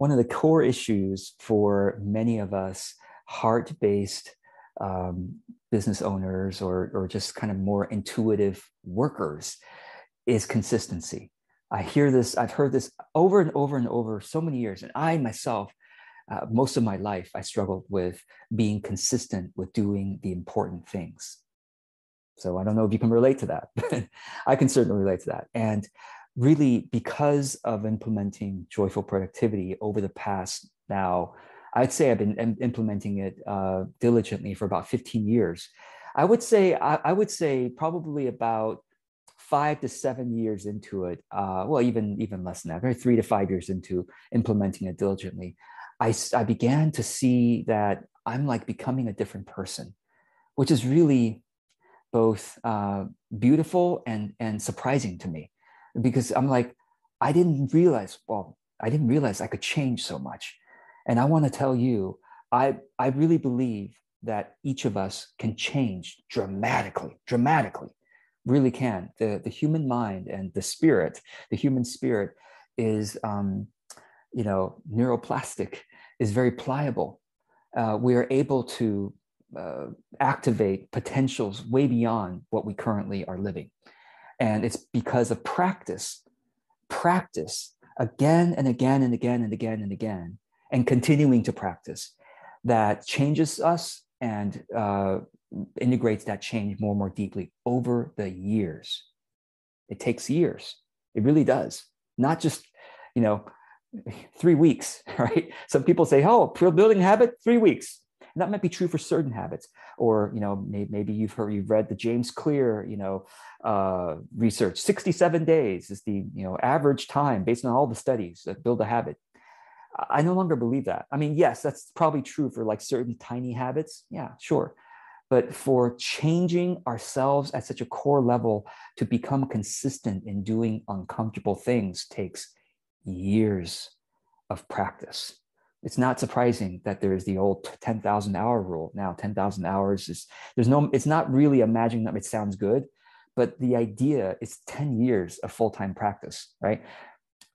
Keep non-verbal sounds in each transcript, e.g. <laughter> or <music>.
one of the core issues for many of us heart based um, business owners or, or just kind of more intuitive workers is consistency. I hear this, I've heard this over and over and over so many years. And I myself, uh, most of my life, I struggled with being consistent with doing the important things. So I don't know if you can relate to that, <laughs> but I can certainly relate to that. And really, because of implementing joyful productivity over the past now, I'd say I've been implementing it uh, diligently for about 15 years. I would say I, I, would say probably about five to seven years into it. Uh, well, even even less than that, three to five years into implementing it diligently, I I began to see that I'm like becoming a different person, which is really both uh, beautiful and and surprising to me, because I'm like I didn't realize well I didn't realize I could change so much and I want to tell you, I, I really believe that each of us can change dramatically, dramatically, really can. The, the human mind and the spirit, the human spirit is, um, you know, neuroplastic, is very pliable. Uh, we are able to uh, activate potentials way beyond what we currently are living. And it's because of practice, practice again and again and again and again and again and continuing to practice that changes us and uh, integrates that change more and more deeply over the years. It takes years. It really does. Not just, you know, three weeks, <laughs> right? Some people say, oh, building habit, three weeks. And that might be true for certain habits. Or, you know, maybe, maybe you've heard, you've read the James Clear, you know, uh, research. 67 days is the, you know, average time based on all the studies that build a habit. I no longer believe that. I mean, yes, that's probably true for like certain tiny habits. Yeah, sure. But for changing ourselves at such a core level to become consistent in doing uncomfortable things takes years of practice. It's not surprising that there is the old 10,000 hour rule. Now, 10,000 hours is, there's no, it's not really magic number. It sounds good, but the idea is 10 years of full time practice, right?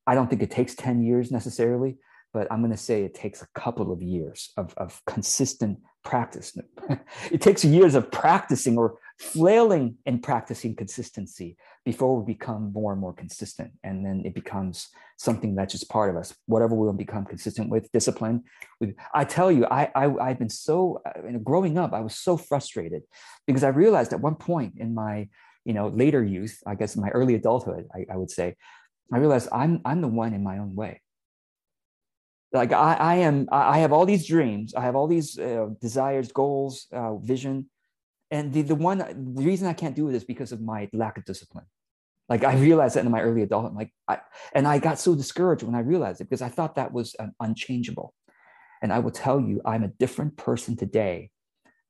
I don't think it takes 10 years necessarily, but I'm going to say it takes a couple of years of, of consistent practice. <laughs> it takes years of practicing or flailing in practicing consistency before we become more and more consistent. And then it becomes something that's just part of us. Whatever we will become consistent with, discipline. With, I tell you, I, I, have been so, you know, growing up, I was so frustrated because I realized at one point in my, you know, later youth, I guess my early adulthood, I, I would say, I realized I'm, I'm the one in my own way like I, I am i have all these dreams i have all these uh, desires goals uh, vision and the, the one the reason i can't do it is because of my lack of discipline like i realized that in my early adulthood like I, and i got so discouraged when i realized it because i thought that was unchangeable and i will tell you i'm a different person today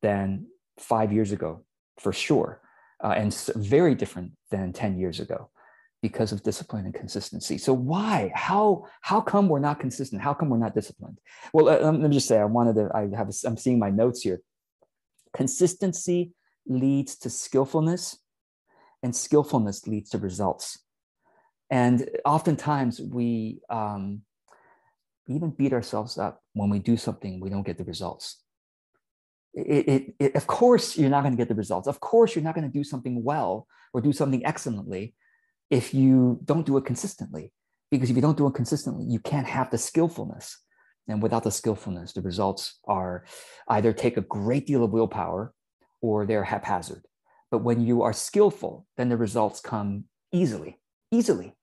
than five years ago for sure uh, and very different than 10 years ago because of discipline and consistency. So why? How how come we're not consistent? How come we're not disciplined? Well, uh, let me just say I wanted to. I have. I'm seeing my notes here. Consistency leads to skillfulness, and skillfulness leads to results. And oftentimes we um, even beat ourselves up when we do something we don't get the results. It, it, it, of course, you're not going to get the results. Of course, you're not going to do something well or do something excellently if you don't do it consistently. Because if you don't do it consistently, you can't have the skillfulness. And without the skillfulness, the results are either take a great deal of willpower or they're haphazard. But when you are skillful, then the results come easily, easily.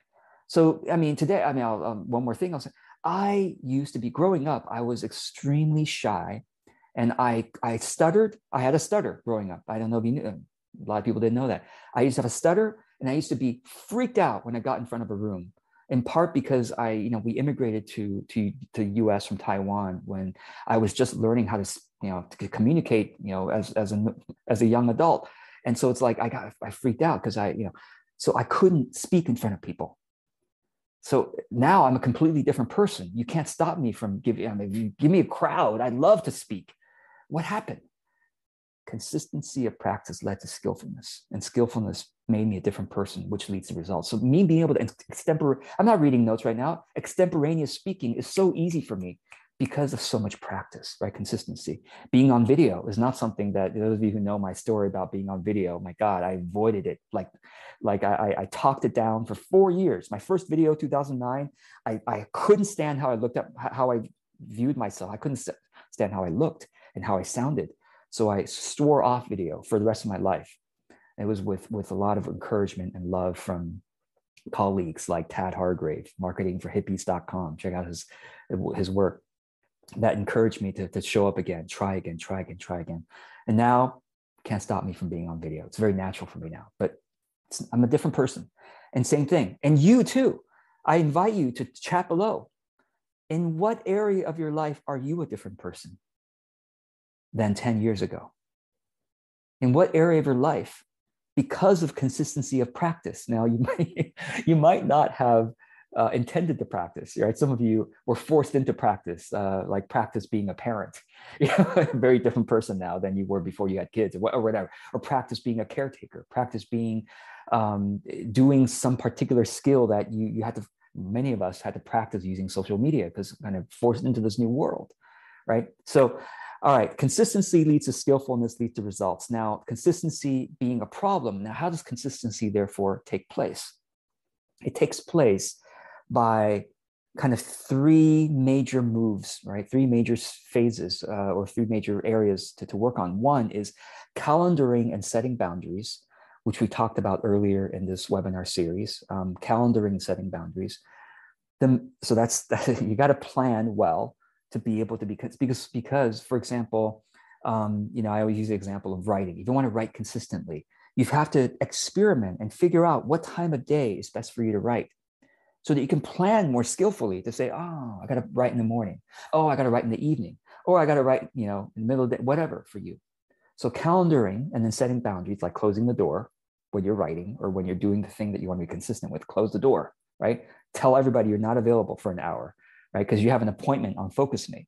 So, I mean, today, I mean, um, one more thing I'll say. I used to be growing up, I was extremely shy and I, I stuttered. I had a stutter growing up. I don't know if you knew, a lot of people didn't know that. I used to have a stutter and I used to be freaked out when I got in front of a room, in part because I, you know, we immigrated to to to U.S. from Taiwan when I was just learning how to, you know, to communicate, you know, as as a as a young adult, and so it's like I got I freaked out because I, you know, so I couldn't speak in front of people. So now I'm a completely different person. You can't stop me from giving. I mean, you give me a crowd. I'd love to speak. What happened? Consistency of practice led to skillfulness, and skillfulness made me a different person, which leads to results. So me being able to extempore, I'm not reading notes right now. Extemporaneous speaking is so easy for me because of so much practice, right? Consistency. Being on video is not something that those of you who know my story about being on video, my God, I avoided it. Like, like I, I talked it down for four years. My first video, 2009, I, I couldn't stand how I looked up, how I viewed myself. I couldn't stand how I looked and how I sounded. So I swore off video for the rest of my life. It was with, with a lot of encouragement and love from colleagues like Tad Hargrave, marketing for marketingforhippies.com. Check out his, his work that encouraged me to, to show up again, try again, try again, try again. And now can't stop me from being on video. It's very natural for me now, but I'm a different person. And same thing. And you too. I invite you to chat below. In what area of your life are you a different person than 10 years ago? In what area of your life, because of consistency of practice? Now, you <laughs> might, you might not have uh, intended to practice, right? Some of you were forced into practice, uh, like practice being a parent, <laughs> very different person now than you were before you had kids or, whatever, or practice being a caretaker, practice being um, doing some particular skill that you, you had to, many of us had to practice using social media because kind of forced into this new world, right? So, all right, consistency leads to skillfulness, leads to results. Now, consistency being a problem. Now, how does consistency therefore take place? It takes place by kind of three major moves, right? Three major phases uh, or three major areas to, to work on. One is calendaring and setting boundaries, which we talked about earlier in this webinar series, um, calendaring and setting boundaries. Then, so that's, that, <laughs> you got to plan well to be able to be, because, because for example, um, you know, I always use the example of writing. If you want to write consistently, you have to experiment and figure out what time of day is best for you to write so that you can plan more skillfully to say, oh, I got to write in the morning. Oh, I got to write in the evening. Or I got to write, you know, in the middle of the day, whatever for you. So calendaring and then setting boundaries, like closing the door when you're writing or when you're doing the thing that you want to be consistent with, close the door, right? Tell everybody you're not available for an hour, right? Because you have an appointment on FocusMate.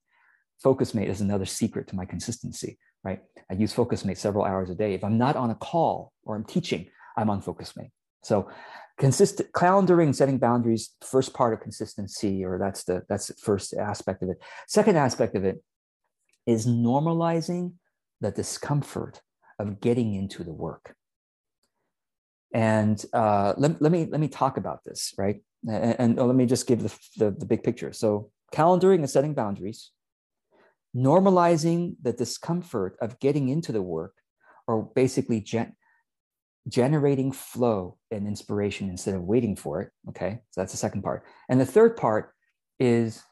FocusMate is another secret to my consistency, right? I use FocusMate several hours a day. If I'm not on a call or I'm teaching, I'm on FocusMate. So consistent calendaring setting boundaries first part of consistency or that's the that's the first aspect of it second aspect of it is normalizing the discomfort of getting into the work and uh, let, let me let me talk about this right and, and let me just give the, the, the big picture so calendaring and setting boundaries normalizing the discomfort of getting into the work or basically gen- generating flow and inspiration instead of waiting for it. Okay, so that's the second part. And the third part is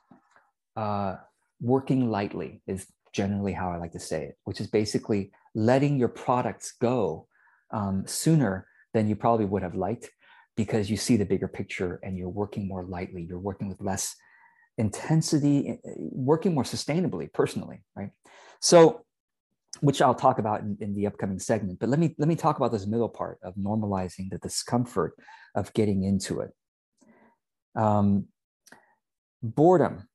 uh, working lightly, is generally how I like to say it, which is basically letting your products go um, sooner than you probably would have liked because you see the bigger picture and you're working more lightly, you're working with less intensity, eh, eh, working more sustainably, personally, right? So which I'll talk about in, in, the upcoming segment. But let me let me talk about this middle part of normalizing the discomfort of getting into it. Um, boredom,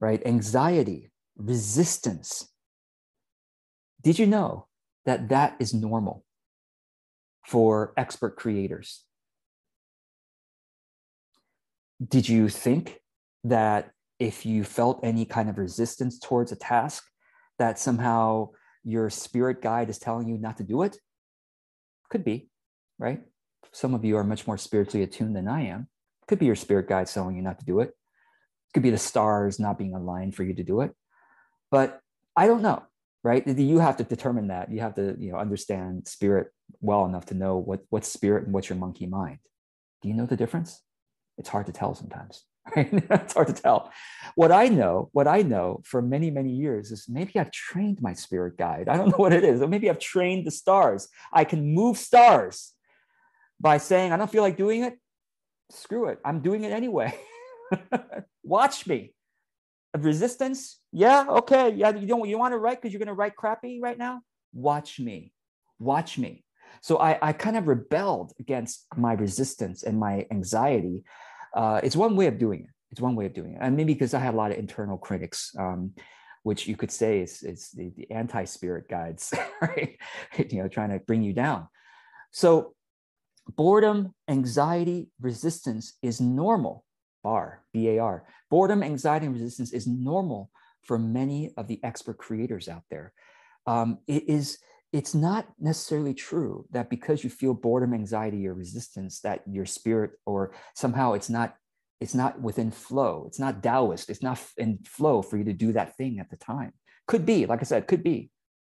right? Anxiety, resistance. Did you know that that is normal for expert creators? Did you think that if you felt any kind of resistance towards a task, that somehow your spirit guide is telling you not to do it? Could be, right? Some of you are much more spiritually attuned than I am. Could be your spirit guide telling you not to do it. Could be the stars not being aligned for you to do it. But I don't know, right? You have to determine that. You have to, you know, understand spirit well enough to know what what's spirit and what's your monkey mind. Do you know the difference? It's hard to tell sometimes. <laughs> right? it's hard to tell. What I know, what I know for many, many years is maybe I've trained my spirit guide. I don't know <laughs> what it is. Or maybe I've trained the stars. I can move stars by saying, I don't feel like doing it. Screw it. I'm doing it anyway. <laughs> Watch me. Resistance? Yeah, okay. Yeah, you don't you want to write because you're gonna write crappy right now? Watch me. Watch me. So I, I kind of rebelled against my resistance and my anxiety uh, it's one way of doing it. It's one way of doing it. And maybe because I had a lot of internal critics. Um, which you could say is, is the, the anti-spirit guides, <laughs> right? <laughs> you know, trying to bring you down. So boredom, anxiety, resistance is normal. Bar, B-A-R. Boredom, anxiety, and resistance is normal for many of the expert creators out there. Um, it is it's not necessarily true that because you feel boredom anxiety or resistance that your spirit or somehow it's not it's not within flow. It's not taoist. It's not in flow for you to do that thing at the time. Could be like i said could be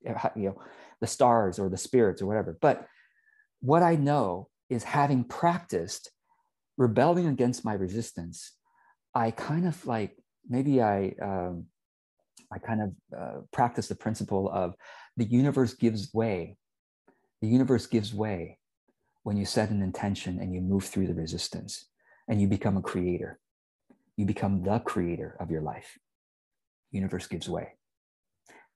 you know the stars or the spirits or whatever. But what i know is having practiced rebelling against my resistance i kind of like maybe i um, I kind of uh, practice the principle of the universe gives way. The universe gives way when you set an intention and you move through the resistance and you become a creator. You become the creator of your life. Universe gives way.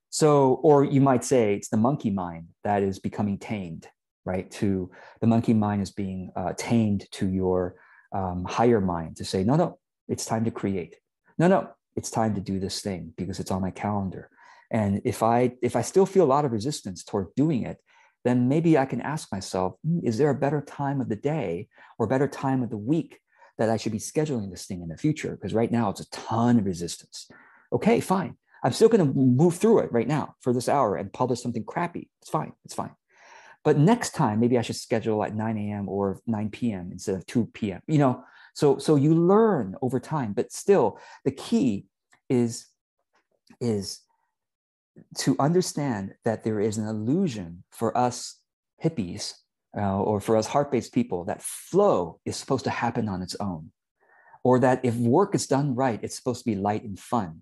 So, or you might say it's the monkey mind that is becoming tamed, right? To the monkey mind is being uh, tamed to your um, higher mind to say, no, no, it's time to create. No, no, it's time to do this thing because it's on my calendar and if i if i still feel a lot of resistance toward doing it then maybe i can ask myself hmm, is there a better time of the day or better time of the week that i should be scheduling this thing in the future? Because right now it's a ton of resistance. Okay fine. I'm still going to move through it right now for this hour and publish something crappy. It's fine it's fine. But next time maybe i should schedule at 9 a.m or 9 p.m instead of 2 p.m you know? So, so you learn over time, but still the key is, is to understand that there is an illusion for us hippies uh, or for us heart-based people that flow is supposed to happen on its own or that if work is done right it's supposed to be light and fun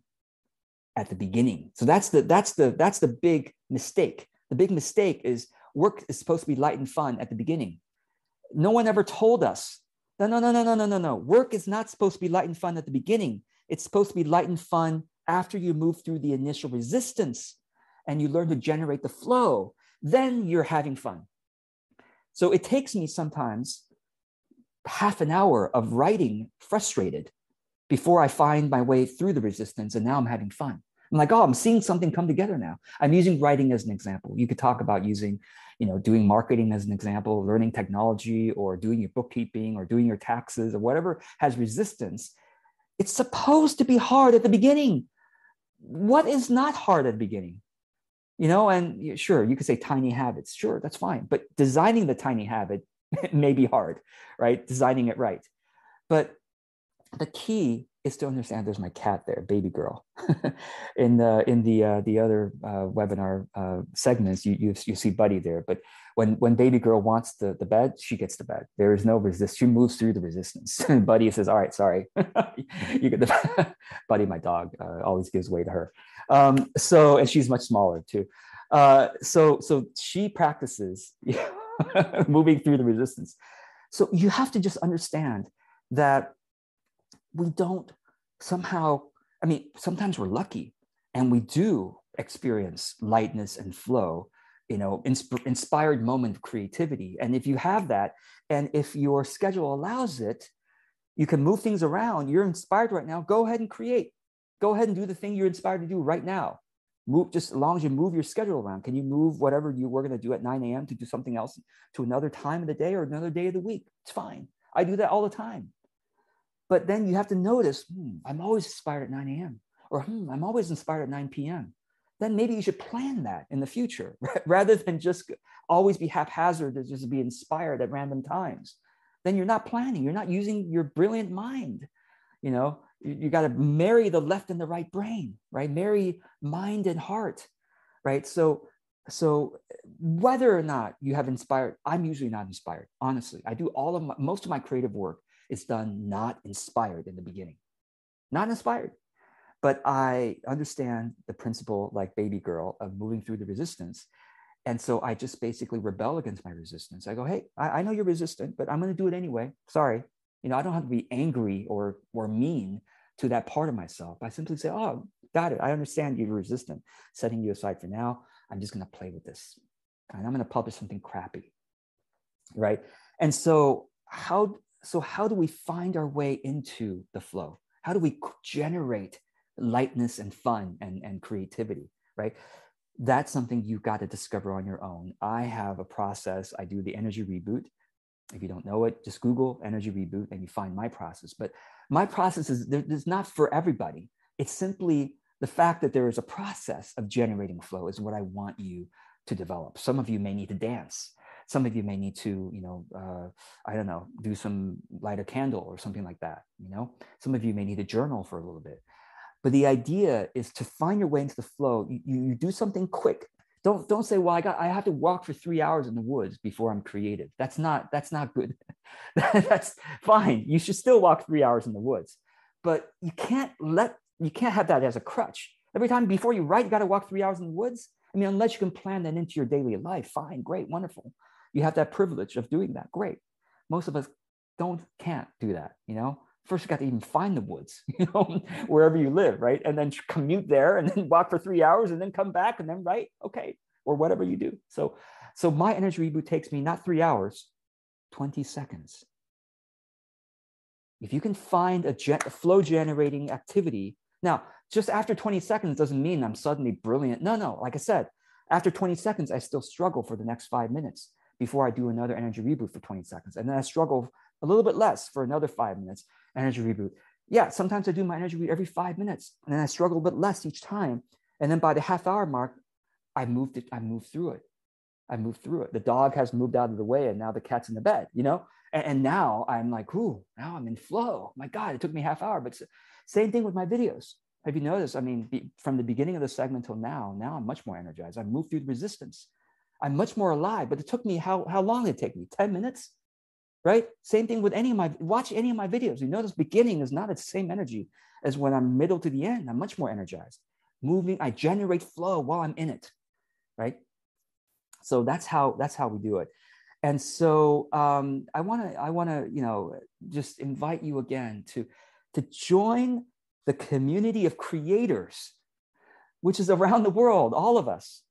at the beginning so that's the that's the that's the big mistake the big mistake is work is supposed to be light and fun at the beginning no one ever told us no, no, no, no, no, no, no, no. Work is not supposed to be light and fun at the beginning. It's supposed to be light and fun after you move through the initial resistance and you learn to generate the flow. Then you're having fun. So it takes me sometimes half an hour of writing frustrated before I find my way through the resistance. And now I'm having fun. I'm like, oh, I'm seeing something come together now. I'm using writing as an example. You could talk about using you know, doing marketing as an example, learning technology or doing your bookkeeping or doing your taxes or whatever has resistance, it's supposed to be hard at the beginning. What is not hard at the beginning? You know, and sure, you could say tiny habits. Sure, that's fine. But designing the tiny habit <laughs> may be hard, right? Designing it right. But the key is to understand there's my cat there, baby girl. <laughs> in the in the uh, the other uh, webinar uh, segments, you, you you see Buddy there. But when when baby girl wants the, the bed, she gets the bed. There is no resist. She moves through the resistance. <laughs> Buddy says, "All right, sorry, <laughs> you get the Buddy, my dog, uh, always gives way to her. Um, so and she's much smaller too. Uh, so so she practices moving through the resistance. So you have to just understand that we don't somehow, I mean, sometimes we're lucky and we do experience lightness and flow, you know, insp- inspired moment of creativity. And if you have that, and if your schedule allows it, you can move things around. You're inspired right now. Go ahead and create. Go ahead and do the thing you're inspired to do right now. Move just as long as you move your schedule around. Can you move whatever you were going to do at 9 a.m. to do something else to another time of the day or another day of the week? It's fine. I do that all the time. But then you have to notice, hmm, I'm always inspired at 9 a.m. or hmm, I'm always inspired at 9 p.m. Then maybe you should plan that in the future <laughs> rather than just always be haphazard to just be inspired at random times. Then you're not planning, you're not using your brilliant mind. You know, you, you got to marry the left and the right brain, right? Marry mind and heart, right? So so whether or not you have inspired i'm usually not inspired honestly i do all of my, most of my creative work is done not inspired in the beginning. Not inspired. But I understand the principle, like baby girl, of moving through the resistance. And so I just basically rebel against my resistance. I go, hey, I, I know you're resistant, but I'm going to do it anyway. Sorry. You know, I don't have to be angry or or mean to that part of myself. I simply say, oh, got it. I understand you're resistant. Setting you aside for now. I'm just going to play with this. And I'm going to publish something crappy. Right. And so how so how do we find our way into the flow how do we generate lightness and fun and, and creativity, right? That's something you've got to discover on your own. I have a process. I do the energy reboot. If you don't know it, just Google energy reboot and you find my process. But my process is it's not for everybody. It's simply the fact that there is a process of generating flow is what I want you to develop. Some of you may need to dance. Some of you may need to, you know, uh, I don't know, do some light a candle or something like that. You know, some of you may need to journal for a little bit. But the idea is to find your way into the flow. You, you do something quick. Don't don't say, well, I got I have to walk for three hours in the woods before I'm creative. That's not that's not good. <laughs> that's fine. You should still walk three hours in the woods, but you can't let you can't have that as a crutch. Every time before you write, you got to walk three hours in the woods. I mean, unless you can plan that into your daily life, fine, great, wonderful. You have that privilege of doing that, great. Most of us don't, can't do that, you know? First, you got to even find the woods, <laughs> you know, wherever you live, right? And then commute there and then walk for three hours and then come back and then write, okay, or whatever you do. So, so my energy reboot takes me not three hours, 20 seconds. If you can find a, a flow generating activity now, just after 20 seconds doesn't mean I'm suddenly brilliant. No, no, like I said, after 20 seconds, I still struggle for the next five minutes before I do another energy reboot for 20 seconds. And then I struggle a little bit less for another five minutes, energy reboot. Yeah, sometimes I do my energy reboot every five minutes and then I struggle a bit less each time. And then by the half hour mark, I moved it, I moved through it. I moved through it. The dog has moved out of the way and now the cat's in the bed, you know? And, and now I'm like, ooh, now I'm in flow. My God, it took me half hour, but same thing with my videos. Have you noticed? I mean, be, from the beginning of the segment till now, now I'm much more energized. I moved through the resistance. I'm much more alive, but it took me how, how long did it take me? 10 minutes? Right? Same thing with any of my, watch any of my videos. You notice beginning is not the same energy as when I'm middle to the end. I'm much more energized. Moving, I generate flow while I'm in it. Right? So that's how that's how we do it. And so um, I want to I want to you know just invite you again to to join the community of creators, which is around the world, all of us.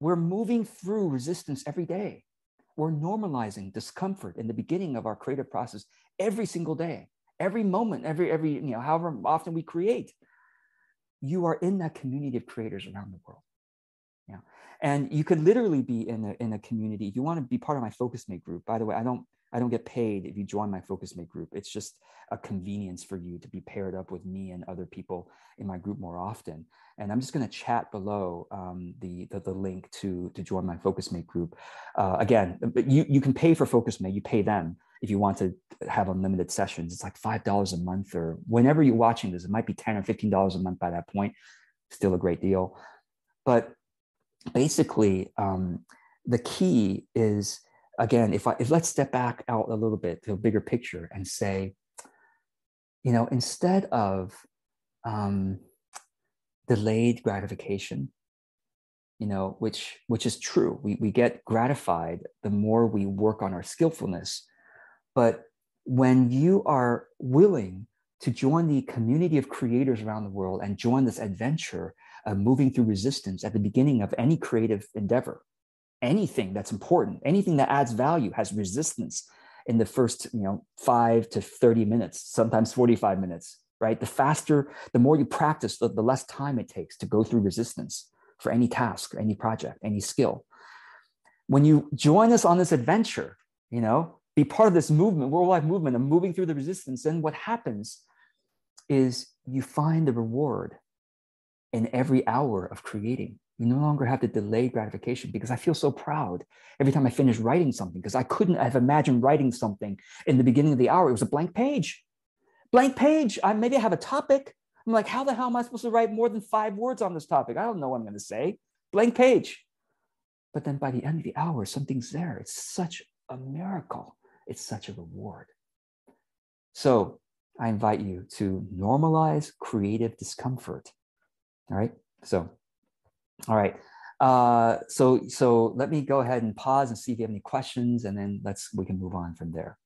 We're moving through resistance every day. We're normalizing discomfort in the beginning of our creative process every single day, every moment, every, every, you know, however often we create. You are in that community of creators around the world. Yeah. And you could literally be in a, in a community. You want to be part of my focus mate group, by the way, I don't I don't get paid if you join my Focus Mate group. It's just a convenience for you to be paired up with me and other people in my group more often. And I'm just going to chat below um, the, the, the link to to join my Focus Mate group. Uh, again, you you can pay for Focus Mate. You pay them if you want to have unlimited sessions. It's like five dollars a month, or whenever you're watching this, it might be ten or fifteen dollars a month by that point. Still a great deal, but basically, um, the key is again, if I if let's step back out a little bit to a bigger picture and say, you know, instead of um, delayed gratification, you know, which which is true, we we get gratified the more we work on our skillfulness, but when you are willing to join the community of creators around the world and join this adventure of moving through resistance at the beginning of any creative endeavor anything that's important, anything that adds value has resistance in the first, you know, five to 30 minutes, sometimes 45 minutes, right? The faster, the more you practice, the, the less time it takes to go through resistance for any task, any project, any skill. When you join us on this adventure, you know, be part of this movement, worldwide movement of moving through the resistance, then what happens is you find the reward in every hour of creating you no longer have the delayed gratification because I feel so proud every time I finish writing something because I couldn't have imagined writing something in the beginning of the hour. It was a blank page. Blank page. I maybe I have a topic. I'm like, how the hell am I supposed to write more than five words on this topic? I don't know what I'm going to say. Blank page. But then by the end of the hour, something's there. It's such a miracle. It's such a reward. So I invite you to normalize creative discomfort. All right. So all right. Uh, so so let me go ahead and pause and see if you have any questions, and then let's we can move on from there.